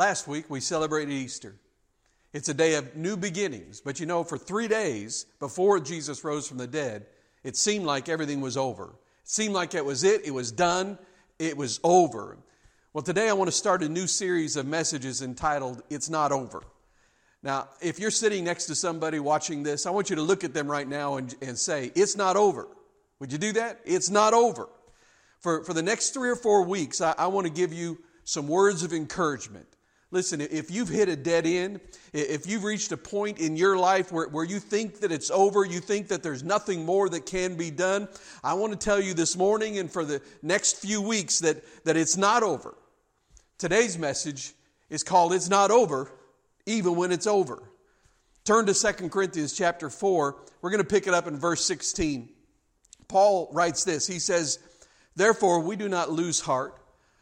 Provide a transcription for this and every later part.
Last week we celebrated Easter. It's a day of new beginnings, but you know, for three days before Jesus rose from the dead, it seemed like everything was over. It seemed like it was it, it was done, it was over. Well, today I want to start a new series of messages entitled It's Not Over. Now, if you're sitting next to somebody watching this, I want you to look at them right now and, and say, It's not over. Would you do that? It's not over. For, for the next three or four weeks, I, I want to give you some words of encouragement. Listen, if you've hit a dead end, if you've reached a point in your life where, where you think that it's over, you think that there's nothing more that can be done, I want to tell you this morning and for the next few weeks that, that it's not over. Today's message is called It's Not Over, even when it's over. Turn to 2 Corinthians chapter 4. We're going to pick it up in verse 16. Paul writes this He says, Therefore, we do not lose heart.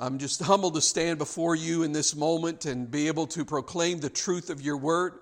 I'm just humbled to stand before you in this moment and be able to proclaim the truth of your word.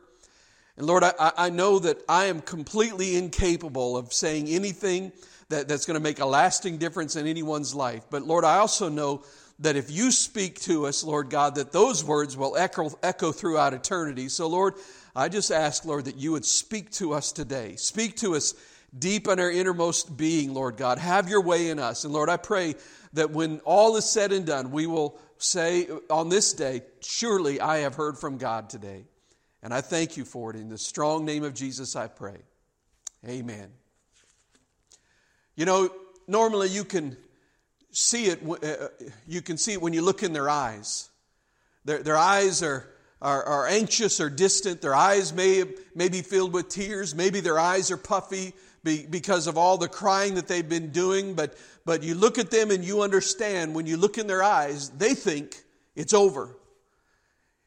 And Lord, I, I know that I am completely incapable of saying anything that, that's going to make a lasting difference in anyone's life. But Lord, I also know that if you speak to us, Lord God, that those words will echo, echo throughout eternity. So, Lord, I just ask, Lord, that you would speak to us today. Speak to us deep in our innermost being, Lord God. Have your way in us. And Lord, I pray that when all is said and done, we will say on this day, Surely I have heard from God today. And I thank you for it. In the strong name of Jesus, I pray. Amen. You know, normally you can see it, uh, you can see it when you look in their eyes. Their, their eyes are, are, are anxious or distant. Their eyes may, may be filled with tears. Maybe their eyes are puffy because of all the crying that they've been doing, but, but you look at them and you understand when you look in their eyes, they think it's over.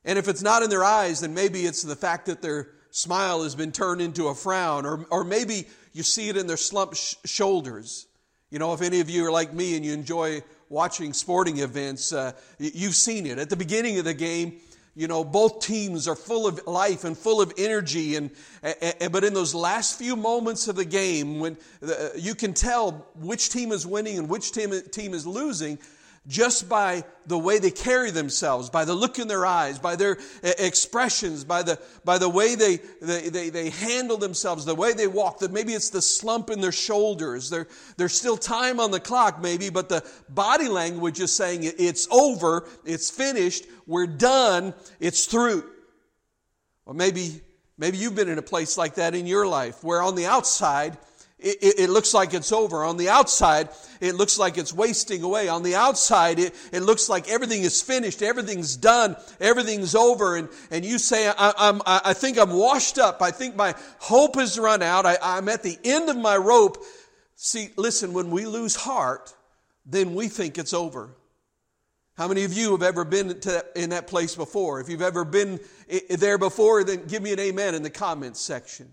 And if it's not in their eyes, then maybe it's the fact that their smile has been turned into a frown, or, or maybe you see it in their slumped sh- shoulders. You know, if any of you are like me and you enjoy watching sporting events, uh, you've seen it. At the beginning of the game, you know both teams are full of life and full of energy and, and, but in those last few moments of the game when the, uh, you can tell which team is winning and which team, team is losing just by the way they carry themselves, by the look in their eyes, by their eh, expressions, by the, by the way they, they, they, they handle themselves, the way they walk, that maybe it's the slump in their shoulders. There, there's still time on the clock, maybe, but the body language is saying it's over, it's finished, we're done, it's through. Or maybe, maybe you've been in a place like that in your life, where on the outside, it, it, looks like it's over. On the outside, it looks like it's wasting away. On the outside, it, it looks like everything is finished, everything's done, everything's over. And, and you say, I, I'm, I think I'm washed up. I think my hope has run out. I, I'm at the end of my rope. See, listen, when we lose heart, then we think it's over. How many of you have ever been to, in that place before? If you've ever been there before, then give me an amen in the comments section.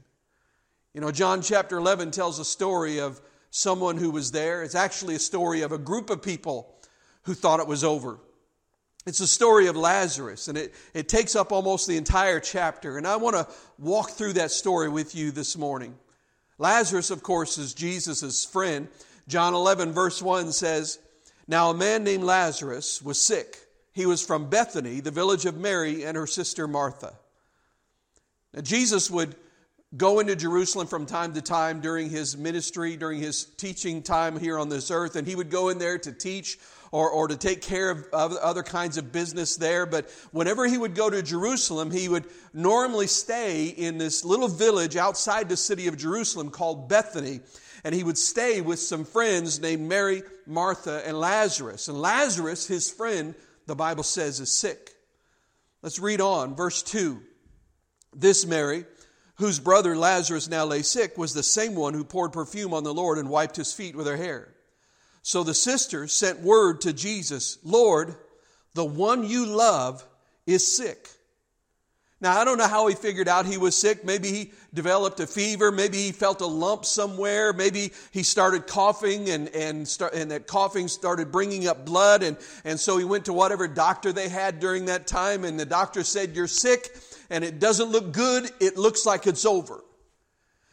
You know, John chapter 11 tells a story of someone who was there. It's actually a story of a group of people who thought it was over. It's a story of Lazarus, and it, it takes up almost the entire chapter. And I want to walk through that story with you this morning. Lazarus, of course, is Jesus' friend. John 11, verse 1 says, Now a man named Lazarus was sick. He was from Bethany, the village of Mary and her sister Martha. Now, Jesus would go into Jerusalem from time to time during his ministry, during his teaching time here on this earth, and he would go in there to teach or, or to take care of, of other kinds of business there. But whenever he would go to Jerusalem, he would normally stay in this little village outside the city of Jerusalem called Bethany. And he would stay with some friends named Mary, Martha, and Lazarus. And Lazarus, his friend, the Bible says, is sick. Let's read on. Verse 2. This Mary, whose brother Lazarus now lay sick, was the same one who poured perfume on the Lord and wiped his feet with her hair. So the sisters sent word to Jesus Lord, the one you love is sick. Now, I don't know how he figured out he was sick. Maybe he developed a fever. Maybe he felt a lump somewhere. Maybe he started coughing and, and, start, and that coughing started bringing up blood. And, and so he went to whatever doctor they had during that time. And the doctor said, You're sick and it doesn't look good. It looks like it's over.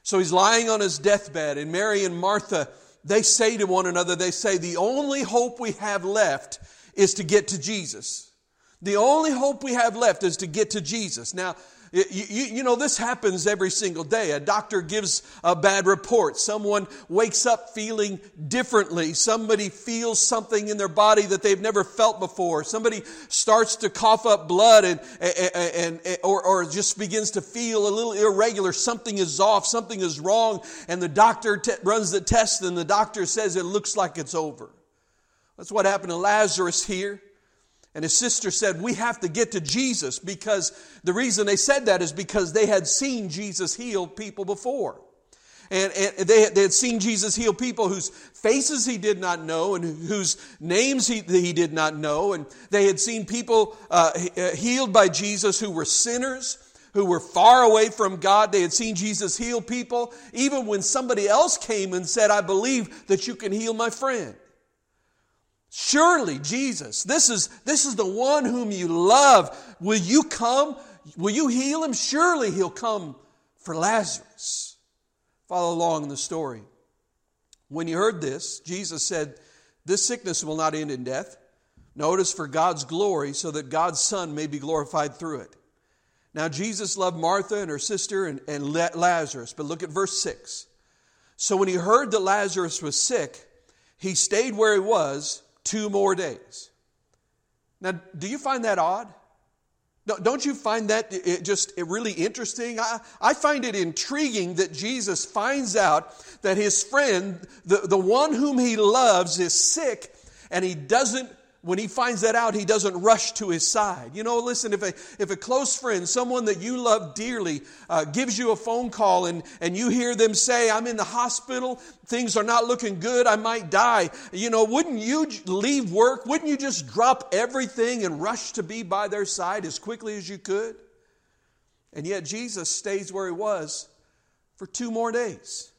So he's lying on his deathbed. And Mary and Martha, they say to one another, They say, The only hope we have left is to get to Jesus. The only hope we have left is to get to Jesus. Now, you, you, you, know, this happens every single day. A doctor gives a bad report. Someone wakes up feeling differently. Somebody feels something in their body that they've never felt before. Somebody starts to cough up blood and, and, and or, or just begins to feel a little irregular. Something is off. Something is wrong. And the doctor runs the test and the doctor says it looks like it's over. That's what happened to Lazarus here. And his sister said, We have to get to Jesus because the reason they said that is because they had seen Jesus heal people before. And, and they, they, had seen Jesus heal people whose faces he did not know and whose names he, he did not know. And they had seen people uh, uh, healed by Jesus who were sinners, who were far away from God. They had seen Jesus heal people, even when somebody else came and said, I believe that you can heal my friend. Surely, Jesus, this is, this is the one whom you love. Will you come? Will you heal him? Surely he'll come for Lazarus. Follow along in the story. When he heard this, Jesus said, This sickness will not end in death. Notice for God's glory, so that God's Son may be glorified through it. Now, Jesus loved Martha and her sister and, and Lazarus, but look at verse 6. So when he heard that Lazarus was sick, he stayed where he was two more days. Now, do you find that odd? Don't you find that just really interesting? I, find it intriguing that Jesus finds out that his friend, the, the one whom he loves, is sick and he doesn't when he finds that out, he doesn't rush to his side. You know, listen, if a, if a close friend, someone that you love dearly, uh, gives you a phone call and, and you hear them say, I'm in the hospital, things are not looking good, I might die, you know, wouldn't you leave work? Wouldn't you just drop everything and rush to be by their side as quickly as you could? And yet Jesus stays where he was for two more days.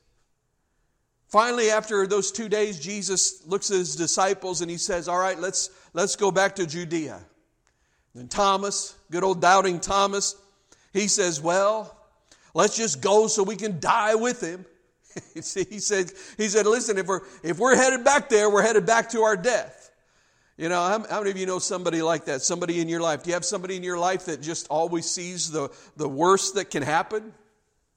Finally, after those two days, Jesus looks at his disciples and he says, All right, let's, let's go back to Judea. Then Thomas, good old doubting Thomas, he says, Well, let's just go so we can die with him. he said, he said, Listen, if we're, if we're headed back there, we're headed back to our death. You know, how, how, many of you know somebody like that? Somebody in your life? Do you have somebody in your life that just always sees the, the worst that can happen?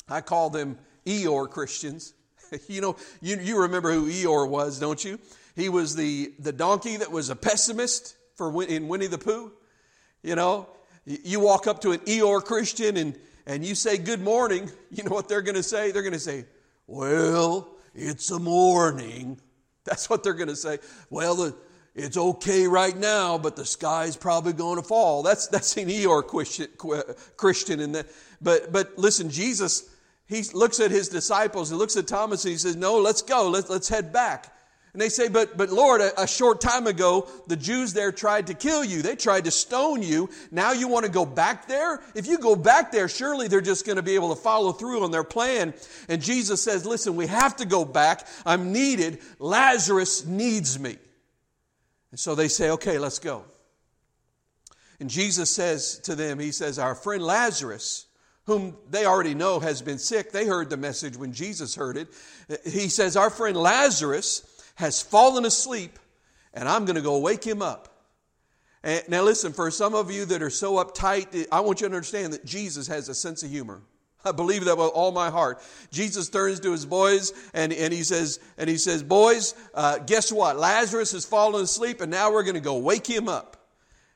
I call them Eeyore Christians. you know, you, you remember who Eeyore was, don't you? He was the, the donkey that was a pessimist for in Winnie the Pooh. You know, you walk up to an Eeyore Christian and, and you say good morning. You know what they're going to say? They're going to say, well, it's a morning. That's what they're going to say. Well, it's okay right now, but the sky's probably going to fall. That's, that's an Eeyore Christian, in that. But, but listen, Jesus he looks at his disciples, he looks at Thomas, and he says, No, let's go, let's, let's head back. And they say, But, but Lord, a, a short time ago, the Jews there tried to kill you. They tried to stone you. Now you want to go back there? If you go back there, surely they're just going to be able to follow through on their plan. And Jesus says, Listen, we have to go back. I'm needed. Lazarus needs me. And so they say, Okay, let's go. And Jesus says to them, He says, Our friend Lazarus whom they already know has been sick. They heard the message when Jesus heard it. He says, Our friend Lazarus has fallen asleep, and I'm going to go wake him up. And now, listen, for some of you that are so uptight, I want you to understand that Jesus has a sense of humor. I believe that with all my heart. Jesus turns to his boys and, and he says, and he says, boys, uh, guess what? Lazarus has fallen asleep and now we're going to go wake him up.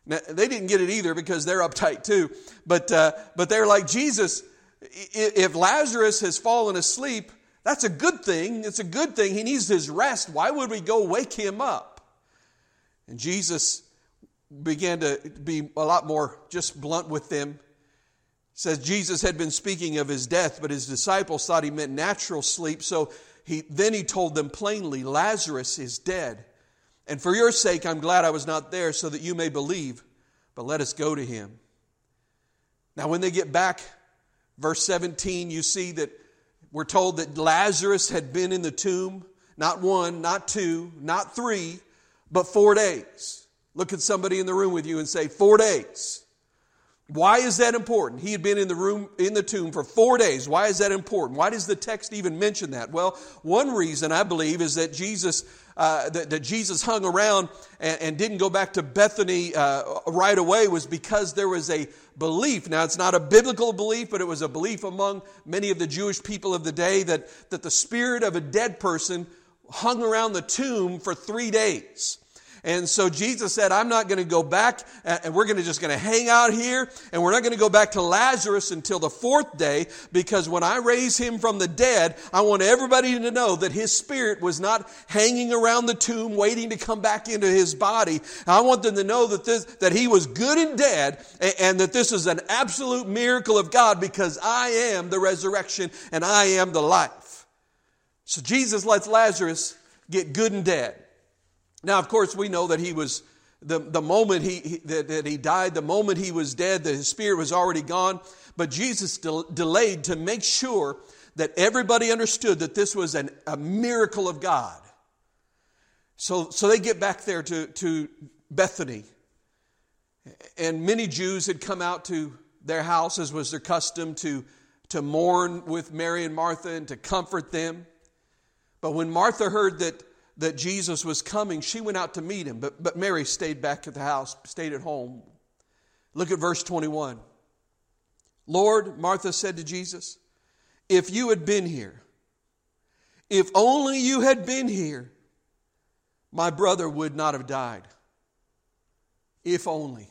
Now, they didn't get it either because they're uptight too. But, uh, but they're like, Jesus, if Lazarus has fallen asleep, that's a good thing. It's a good thing. He needs his rest. Why would we go wake him up? And Jesus began to be a lot more just blunt with them. says Jesus had been speaking of his death, but his disciples thought he meant natural sleep. So he, then he told them plainly, Lazarus is dead. And for your sake, I'm glad I was not there so that you may believe. But let us go to him. Now, when they get back, verse 17, you see that we're told that Lazarus had been in the tomb not one, not two, not three, but four days. Look at somebody in the room with you and say, Four days. Why is that important? He had been in the room, in the tomb for four days. Why is that important? Why does the text even mention that? Well, one reason I believe is that Jesus, uh, that, that, Jesus hung around and, and, didn't go back to Bethany uh, right away was because there was a belief. Now, it's not a biblical belief, but it was a belief among many of the Jewish people of the day that, that the spirit of a dead person hung around the tomb for three days. And so Jesus said, I'm not going to go back uh, and we're going to just going to hang out here and we're not going to go back to Lazarus until the fourth day because when I raise him from the dead, I want everybody to know that his spirit was not hanging around the tomb waiting to come back into his body. I want them to know that this, that he was good and dead and, and that this is an absolute miracle of God because I am the resurrection and I am the life. So Jesus lets Lazarus get good and dead. Now, of course, we know that he was, the, the moment he, he that, that, he died, the moment he was dead, that his spirit was already gone. But Jesus del- delayed to make sure that everybody understood that this was an, a miracle of God. So, so they get back there to, to Bethany. And many Jews had come out to their house, as was their custom, to, to mourn with Mary and Martha and to comfort them. But when Martha heard that that Jesus was coming, she went out to meet him, but, but Mary stayed back at the house, stayed at home. Look at verse 21. Lord, Martha said to Jesus, if you had been here, if only you had been here, my brother would not have died. If only.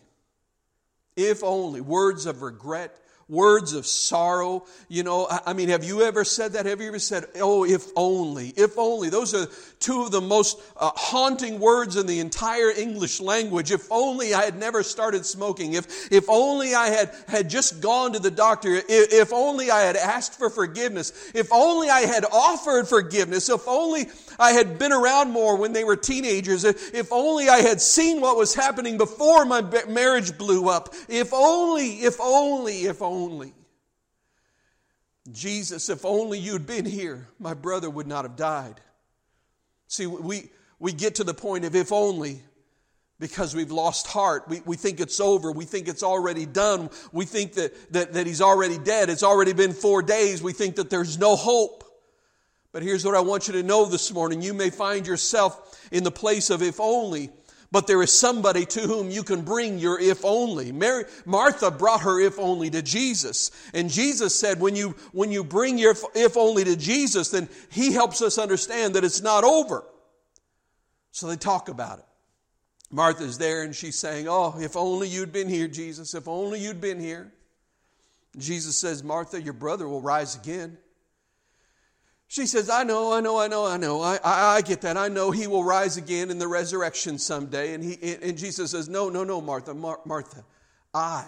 If only. Words of regret, words of sorrow. You know, I mean, have you ever said that? Have you ever said, oh, if only, if only? Those are two of the most uh, haunting words in the entire English language. If only I had never started smoking. If, if only I had, had just gone to the doctor. If, if only I had asked for forgiveness. If only I had offered forgiveness. If only I had been around more when they were teenagers. If, only I had seen what was happening before my marriage blew up. If only, if only, if only. Jesus, if only you'd been here, my brother would not have died. See, we, we get to the point of if only because we've lost heart. We, we think it's over. We think it's already done. We think that, that, that he's already dead. It's already been four days. We think that there's no hope. But here's what I want you to know this morning. You may find yourself in the place of if only but there is somebody to whom you can bring your if only. Mary, Martha brought her if only to Jesus. And Jesus said, when you, when you bring your if only to Jesus, then He helps us understand that it's not over. So they talk about it. Martha's there and she's saying, Oh, if only you'd been here, Jesus, if only you'd been here. Jesus says, Martha, your brother will rise again. She says, I know, I know, I know, I know. I, I, I, get that. I know he will rise again in the resurrection someday. And, he, and Jesus says, No, no, no, Martha, Mar- Martha. I,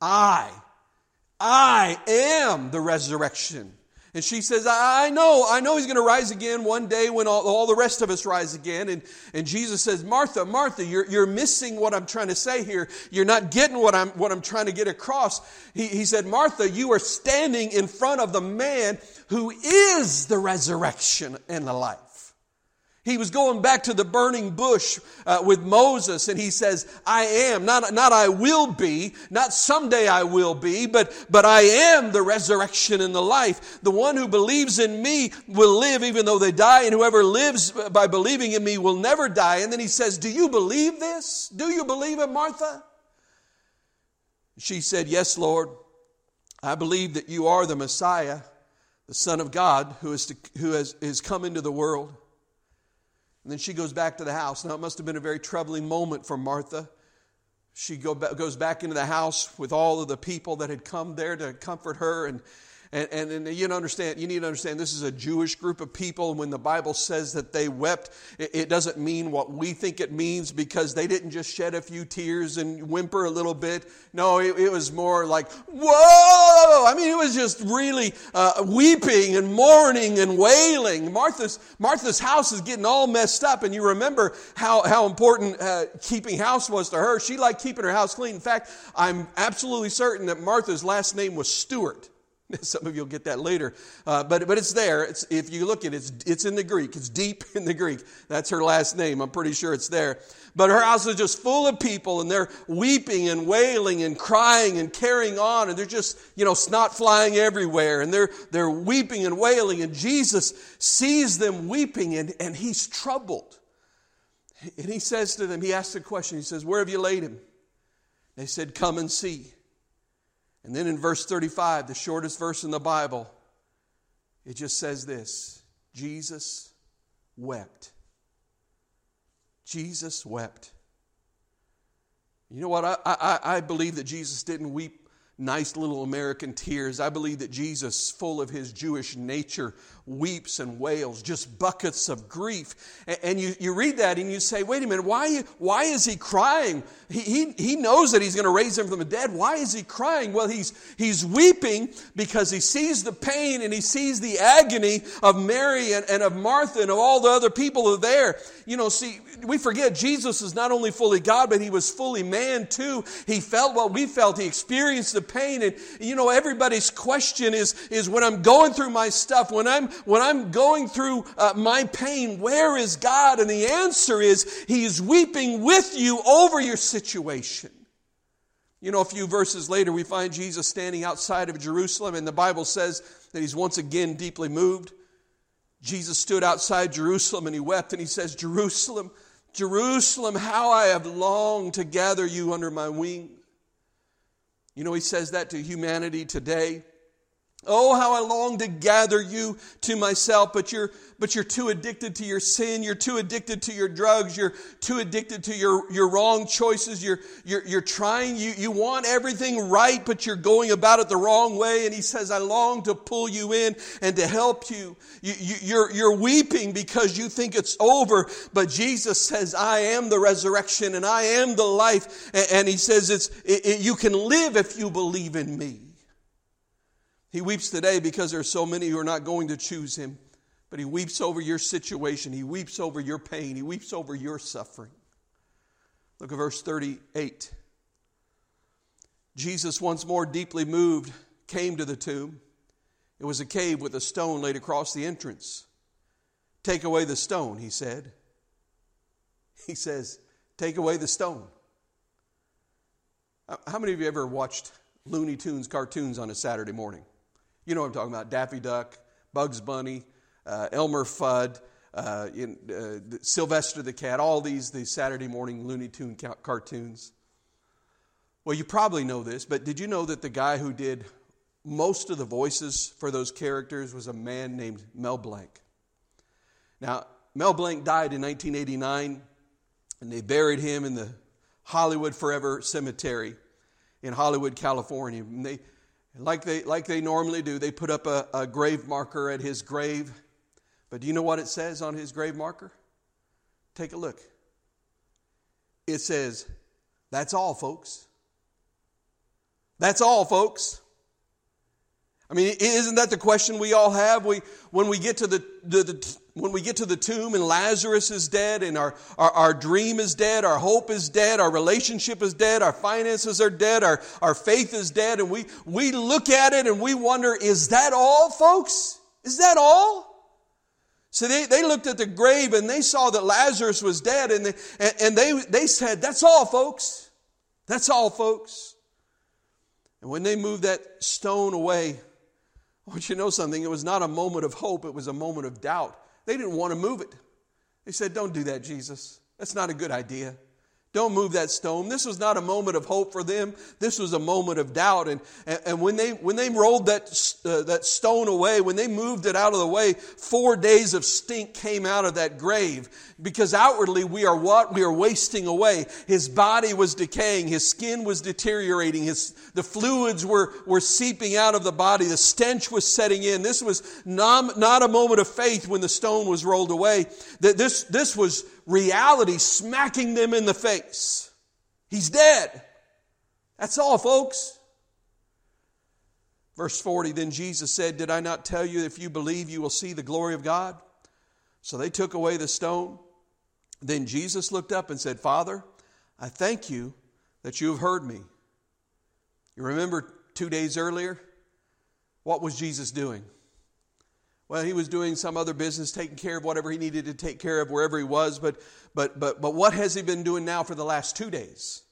I, I am the resurrection and she says, I know, I know he's going to rise again one day when all, all, the rest of us rise again. And, and Jesus says, Martha, Martha, you're, you're missing what I'm trying to say here. You're not getting what I'm, what I'm trying to get across. He, he said, Martha, you are standing in front of the man who is the resurrection and the life. He was going back to the burning bush uh, with Moses, and he says, I am, not, not I will be, not someday I will be, but, but I am the resurrection and the life. The one who believes in me will live even though they die, and whoever lives by believing in me will never die. And then he says, Do you believe this? Do you believe it, Martha? She said, Yes, Lord. I believe that you are the Messiah, the Son of God, who, is to, who has, has come into the world. And then she goes back to the house. Now, it must have been a very troubling moment for Martha. She go, goes back into the house with all of the people that had come there to comfort her. And, And, and, and, you understand, you need to understand this is a Jewish group of people. When the Bible says that they wept, it, it, doesn't mean what we think it means because they didn't just shed a few tears and whimper a little bit. No, it, it was more like, whoa! I mean, it was just really uh, weeping and mourning and wailing. Martha's, Martha's house is getting all messed up. And you remember how, how important uh, keeping house was to her. She liked keeping her house clean. In fact, I'm absolutely certain that Martha's last name was Stewart. Some of you will get that later. Uh, but, but it's there. It's, if you look at it, it's, it's in the Greek. It's deep in the Greek. That's her last name. I'm pretty sure it's there. But her house is just full of people and they're weeping and wailing and crying and carrying on and they're just, you know, snot flying everywhere and they're, they're weeping and wailing and Jesus sees them weeping and, and he's troubled. And he says to them, he asks a question. He says, Where have you laid him? They said, Come and see. And then in verse 35, the shortest verse in the Bible, it just says this Jesus wept. Jesus wept. You know what? I, I, I believe that Jesus didn't weep nice little American tears. I believe that Jesus, full of his Jewish nature, weeps and wails, just buckets of grief. And you, you read that and you say, wait a minute, why, why is he crying? He, he, he knows that he's going to raise him from the dead. Why is he crying? Well, he's, he's weeping because he sees the pain and he sees the agony of Mary and, and of Martha and of all the other people who are there. You know, see, we forget Jesus is not only fully God, but he was fully man too. He felt what we felt. He experienced the pain. And, you know, everybody's question is, is when I'm going through my stuff, when I'm, when I'm going through uh, my pain, where is God? And the answer is He's weeping with you over your situation. You know, a few verses later, we find Jesus standing outside of Jerusalem, and the Bible says that he's once again deeply moved. Jesus stood outside Jerusalem and he wept, and he says, Jerusalem, Jerusalem, how I have longed to gather you under my wing. You know, he says that to humanity today. Oh, how I long to gather you to myself, but you're, but you're too addicted to your sin. You're too addicted to your drugs. You're too addicted to your, your wrong choices. You're, you're, you're trying, you, you want everything right, but you're going about it the wrong way. And he says, I long to pull you in and to help you. you, you you're, you're weeping because you think it's over, but Jesus says, I am the resurrection and I am the life. And, and he says, it's, it, it, you can live if you believe in me. He weeps today because there are so many who are not going to choose him. But he weeps over your situation. He weeps over your pain. He weeps over your suffering. Look at verse 38. Jesus, once more deeply moved, came to the tomb. It was a cave with a stone laid across the entrance. Take away the stone, he said. He says, Take away the stone. How many of you ever watched Looney Tunes cartoons on a Saturday morning? You know what I'm talking about Daffy Duck, Bugs Bunny, uh, Elmer Fudd, uh, in, uh, Sylvester the Cat, all these, these Saturday morning Looney Tune ca- cartoons. Well, you probably know this, but did you know that the guy who did most of the voices for those characters was a man named Mel Blanc? Now, Mel Blanc died in 1989, and they buried him in the Hollywood Forever Cemetery in Hollywood, California. And they, like they, like they normally do, they put up a, a grave marker at his grave. But do you know what it says on his grave marker? Take a look. It says, That's all, folks. That's all, folks. I mean, isn't that the question we all have? We, when we get to the, the, the, when we get to the tomb and Lazarus is dead and our, our, our, dream is dead, our hope is dead, our relationship is dead, our finances are dead, our, our faith is dead, and we, we look at it and we wonder, is that all, folks? Is that all? So they, they looked at the grave and they saw that Lazarus was dead and they, and they, they said, that's all, folks. That's all, folks. And when they moved that stone away, I want you to know something. It was not a moment of hope, it was a moment of doubt. They didn't want to move it. They said, Don't do that, Jesus. That's not a good idea. Don't move that stone. This was not a moment of hope for them. This was a moment of doubt. And, and, and when, they, when they rolled that, uh, that stone away, when they moved it out of the way, four days of stink came out of that grave. Because outwardly we are what? We are wasting away. His body was decaying. His skin was deteriorating. His, the fluids were, were seeping out of the body. The stench was setting in. This was not, not a moment of faith when the stone was rolled away. This, this was reality smacking them in the face. He's dead. That's all, folks. Verse 40 Then Jesus said, Did I not tell you if you believe you will see the glory of God? So they took away the stone. Then Jesus looked up and said, Father, I thank you that you have heard me. You remember two days earlier? What was Jesus doing? Well, he was doing some other business, taking care of whatever he needed to take care of wherever he was. But, but, but, but what has he been doing now for the last two days?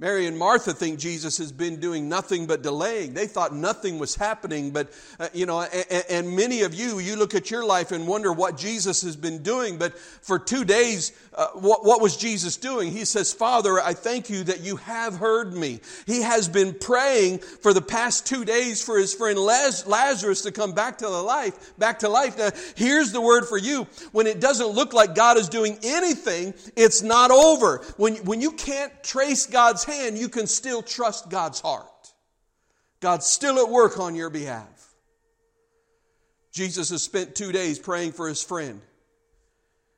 Mary and Martha think Jesus has been doing nothing but delaying. They thought nothing was happening, but, uh, you know, and, and, many of you, you look at your life and wonder what Jesus has been doing. But for two days, uh, what, what was Jesus doing? He says, Father, I thank you that you have heard me. He has been praying for the past two days for his friend Lazarus to come back to life, back to life. Now, here's the word for you. When it doesn't look like God is doing anything, it's not over. When, when you can't trace God's hand, you can still trust God's heart. God's still at work on your behalf. Jesus has spent two days praying for his friend.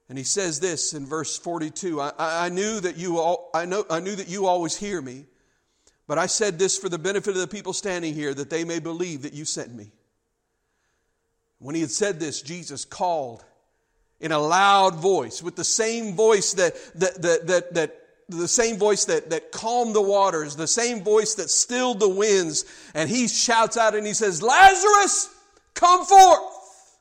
And he says this in verse 42 I, I, knew that you all, I, know, I knew that you always hear me, but I said this for the benefit of the people standing here, that they may believe that you sent me. When he had said this, Jesus called in a loud voice, with the same voice that, that, that, that, that the same voice that, that calmed the waters, the same voice that stilled the winds. And he shouts out and he says, Lazarus, come forth.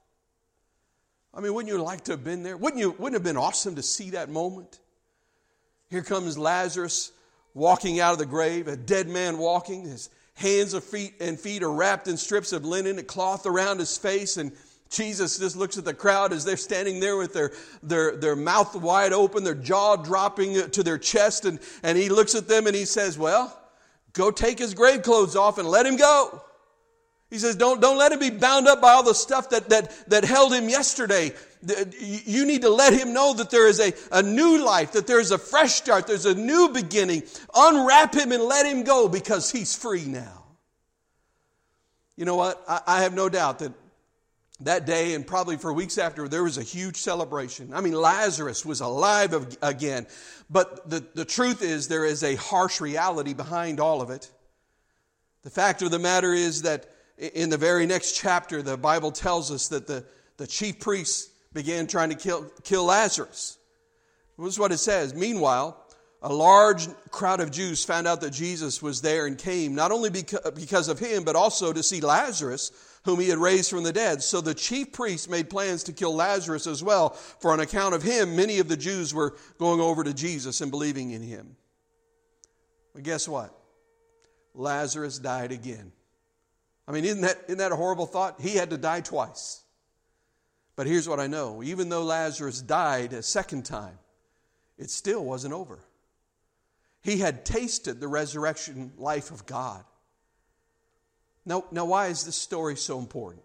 I mean, wouldn't you like to have been there? Wouldn't you, wouldn't it have been awesome to see that moment? Here comes Lazarus walking out of the grave, a dead man walking. His hands and feet, and feet are wrapped in strips of linen, a cloth around his face, and Jesus just looks at the crowd as they're standing there with their, their, their mouth wide open, their jaw dropping to their chest, and, and he looks at them and he says, Well, go take his grave clothes off and let him go. He says, don't, don't let him be bound up by all the stuff that, that, that held him yesterday. You need to let him know that there is a, a new life, that there's a fresh start, there's a new beginning. Unwrap him and let him go because he's free now. You know what? I, I have no doubt that that day and probably for weeks after, there was a huge celebration. I mean, Lazarus was alive again. But the, the truth is, there is a harsh reality behind all of it. The fact of the matter is that in the very next chapter, the Bible tells us that the, the chief priests began trying to kill, kill Lazarus. This is what it says. Meanwhile, a large crowd of Jews found out that Jesus was there and came, not only because of him, but also to see Lazarus, whom he had raised from the dead. So the chief priests made plans to kill Lazarus as well, for on account of him, many of the Jews were going over to Jesus and believing in him. But guess what? Lazarus died again. I mean, isn't that, isn't that a horrible thought? He had to die twice. But here's what I know even though Lazarus died a second time, it still wasn't over. He had tasted the resurrection life of God. Now, now, why is this story so important?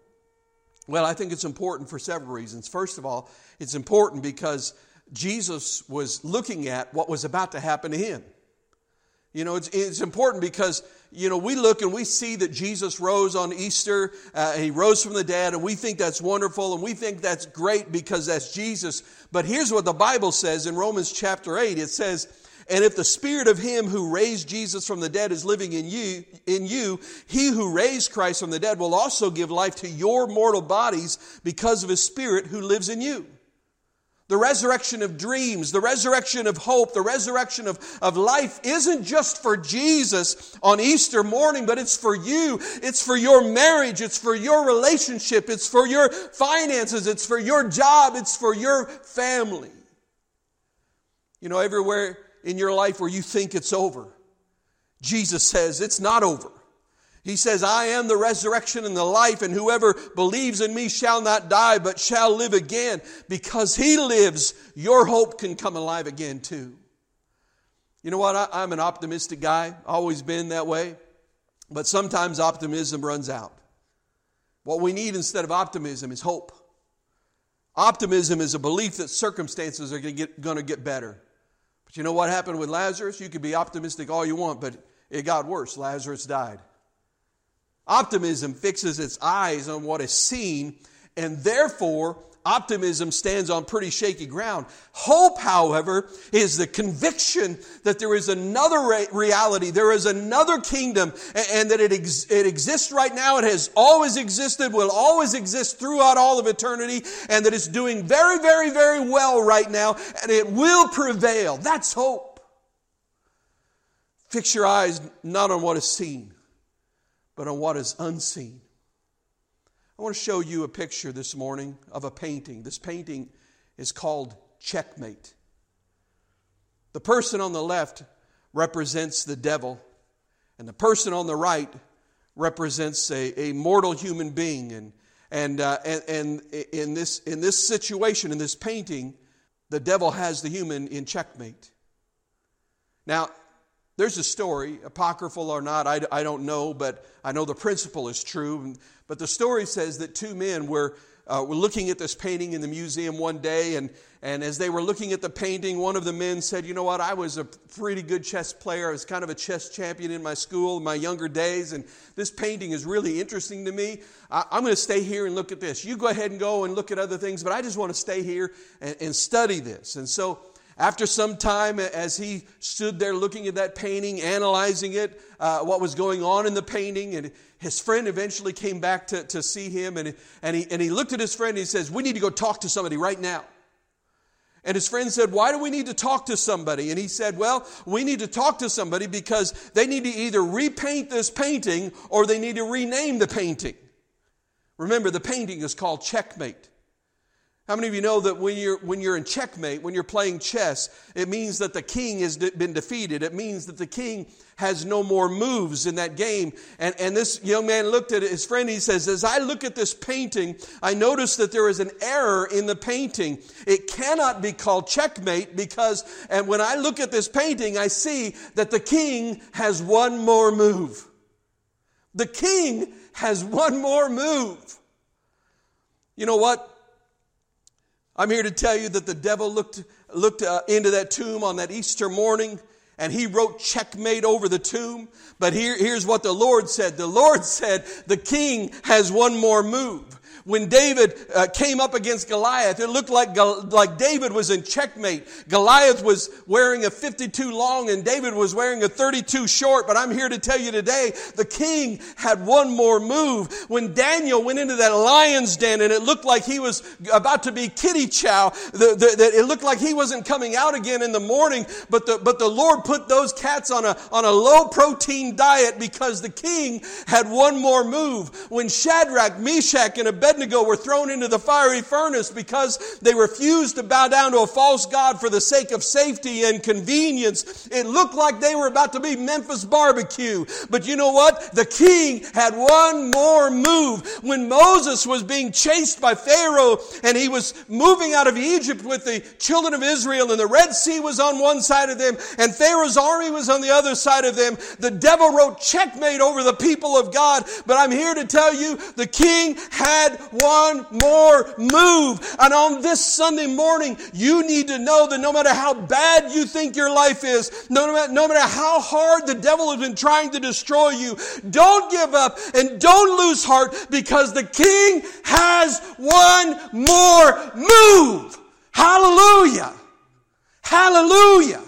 Well, I think it's important for several reasons. First of all, it's important because Jesus was looking at what was about to happen to him. You know, it's, it's important because, you know, we look and we see that Jesus rose on Easter. Uh, he rose from the dead, and we think that's wonderful, and we think that's great because that's Jesus. But here's what the Bible says in Romans chapter 8 it says, and if the spirit of him who raised Jesus from the dead is living in you, in you, he who raised Christ from the dead will also give life to your mortal bodies because of his spirit who lives in you. The resurrection of dreams, the resurrection of hope, the resurrection of, of life isn't just for Jesus on Easter morning, but it's for you. It's for your marriage. It's for your relationship. It's for your finances. It's for your job. It's for your family. You know, everywhere in your life where you think it's over, Jesus says it's not over. He says, I am the resurrection and the life, and whoever believes in me shall not die, but shall live again. Because he lives, your hope can come alive again too. You know what? I, am an optimistic guy, always been that way. But sometimes optimism runs out. What we need instead of optimism is hope. Optimism is a belief that circumstances are going to get, going to get better. You know what happened with Lazarus? You could be optimistic all you want, but it got worse. Lazarus died. Optimism fixes its eyes on what is seen, and therefore Optimism stands on pretty shaky ground. Hope, however, is the conviction that there is another reality, there is another kingdom, and that it, ex- it exists right now, it has always existed, will always exist throughout all of eternity, and that it's doing very, very, very well right now, and it will prevail. That's hope. Fix your eyes not on what is seen, but on what is unseen. I want to show you a picture this morning of a painting. This painting is called Checkmate. The person on the left represents the devil, and the person on the right represents a, a mortal human being. And, and, uh, and, and in, this, in this situation, in this painting, the devil has the human in checkmate. Now, there's a story, apocryphal or not, I, I don't know, but I know the principle is true. But the story says that two men were, uh, were looking at this painting in the museum one day, and, and as they were looking at the painting, one of the men said, You know what? I was a pretty good chess player. I was kind of a chess champion in my school in my younger days, and this painting is really interesting to me. I, am going to stay here and look at this. You go ahead and go and look at other things, but I just want to stay here and, and study this. And so, after some time, as he stood there looking at that painting, analyzing it, uh, what was going on in the painting, and his friend eventually came back to, to see him, and, and, he, and he looked at his friend and he says, We need to go talk to somebody right now. And his friend said, Why do we need to talk to somebody? And he said, Well, we need to talk to somebody because they need to either repaint this painting or they need to rename the painting. Remember, the painting is called Checkmate. How many of you know that when you're, when you're in checkmate, when you're playing chess, it means that the king has been defeated. It means that the king has no more moves in that game. And, and this young man looked at his friend. He says, As I look at this painting, I notice that there is an error in the painting. It cannot be called checkmate because, and when I look at this painting, I see that the king has one more move. The king has one more move. You know what? I'm here to tell you that the devil looked, looked uh, into that tomb on that Easter morning and he wrote checkmate over the tomb. But here, here's what the Lord said. The Lord said, the king has one more move. When David uh, came up against Goliath, it looked like, like David was in checkmate. Goliath was wearing a 52 long and David was wearing a 32 short. But I'm here to tell you today, the king had one more move. When Daniel went into that lion's den and it looked like he was about to be kitty chow, the, the, the, it looked like he wasn't coming out again in the morning, but the, but the Lord put those cats on a, on a low protein diet because the king had one more move. When Shadrach, Meshach, and Abednego Abednego were thrown into the fiery furnace because they refused to bow down to a false God for the sake of safety and convenience. It looked like they were about to be Memphis barbecue. But you know what? The king had one more move. When Moses was being chased by Pharaoh and he was moving out of Egypt with the children of Israel and the Red Sea was on one side of them and Pharaoh's army was on the other side of them, the devil wrote checkmate over the people of God. But I'm here to tell you the king had one more move. And on this Sunday morning, you need to know that no matter how bad you think your life is, no matter, no matter how hard the devil has been trying to destroy you, don't give up and don't lose heart because the king has one more move. Hallelujah. Hallelujah.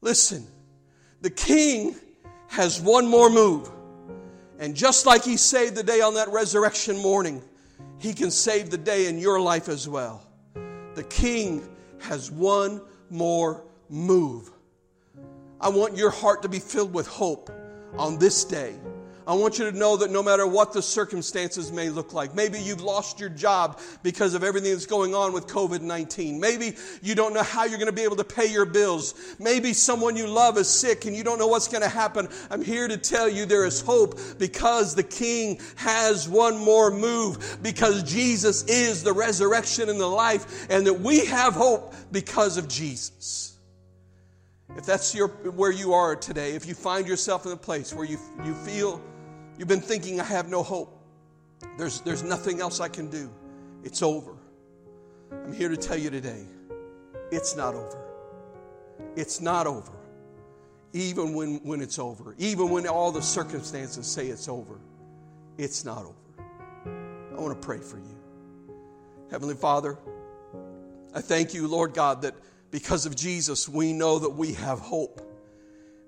Listen, the king has one more move. And just like He saved the day on that resurrection morning, He can save the day in your life as well. The King has one more move. I want your heart to be filled with hope on this day. I want you to know that no matter what the circumstances may look like, maybe you've lost your job because of everything that's going on with COVID 19. Maybe you don't know how you're going to be able to pay your bills. Maybe someone you love is sick and you don't know what's going to happen. I'm here to tell you there is hope because the King has one more move, because Jesus is the resurrection and the life, and that we have hope because of Jesus. If that's your, where you are today, if you find yourself in a place where you, you feel you've been thinking, I have no hope, there's, there's nothing else I can do, it's over. I'm here to tell you today, it's not over. It's not over. Even when, when it's over, even when all the circumstances say it's over, it's not over. I want to pray for you. Heavenly Father, I thank you, Lord God, that because of Jesus, we know that we have hope.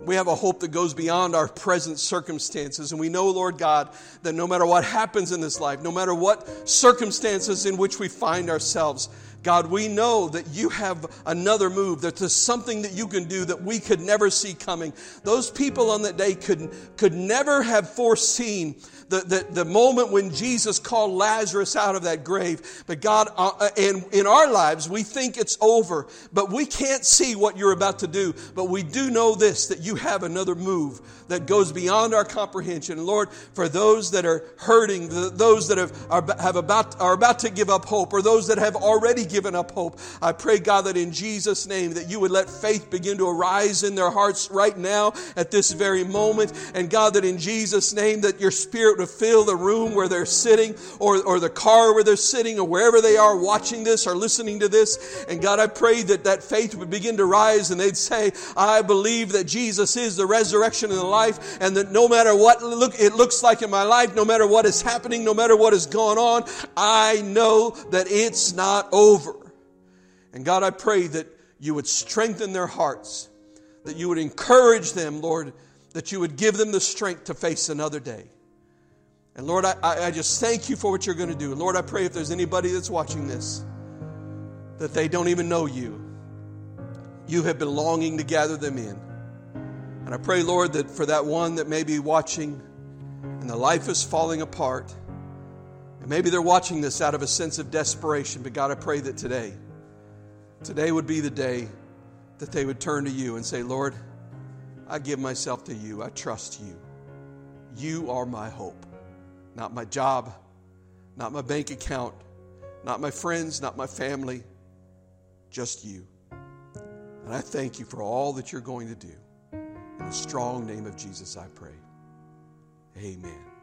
We have a hope that goes beyond our present circumstances. And we know, Lord God, that no matter what happens in this life, no matter what circumstances in which we find ourselves, God, we know that you have another move, that there's something that you can do that we could never see coming. Those people on that day could, could never have foreseen the, the, the moment when Jesus called Lazarus out of that grave. But God, uh, uh, and in our lives, we think it's over, but we can't see what you're about to do. But we do know this, that you have another move that goes beyond our comprehension. Lord, for those that are hurting, those that have, are, have about, are about to give up hope, or those that have already given up hope, I pray, God, that in Jesus' name, that you would let faith begin to arise in their hearts right now at this very moment. And God, that in Jesus' name, that your spirit would fill the room where they're sitting, or, or the car where they're sitting, or wherever they are watching this or listening to this. And God, I pray that that faith would begin to rise and they'd say, I believe that Jesus is the resurrection and the life, and that no matter what look, it looks like in my life, no matter what is happening, no matter what is going on, I know that it's not over. And God, I pray that you would strengthen their hearts, that you would encourage them, Lord, that you would give them the strength to face another day. And Lord, I, I just thank you for what you're going to do. Lord, I pray if there's anybody that's watching this, that they don't even know you, you have been longing to gather them in. And I pray, Lord, that for that one that may be watching and the life is falling apart, and maybe they're watching this out of a sense of desperation, but God, I pray that today, today would be the day that they would turn to you and say, Lord, I give myself to you. I trust you. You are my hope, not my job, not my bank account, not my friends, not my family, just you. And I thank you for all that you're going to do. In the strong name of Jesus, I pray. Amen.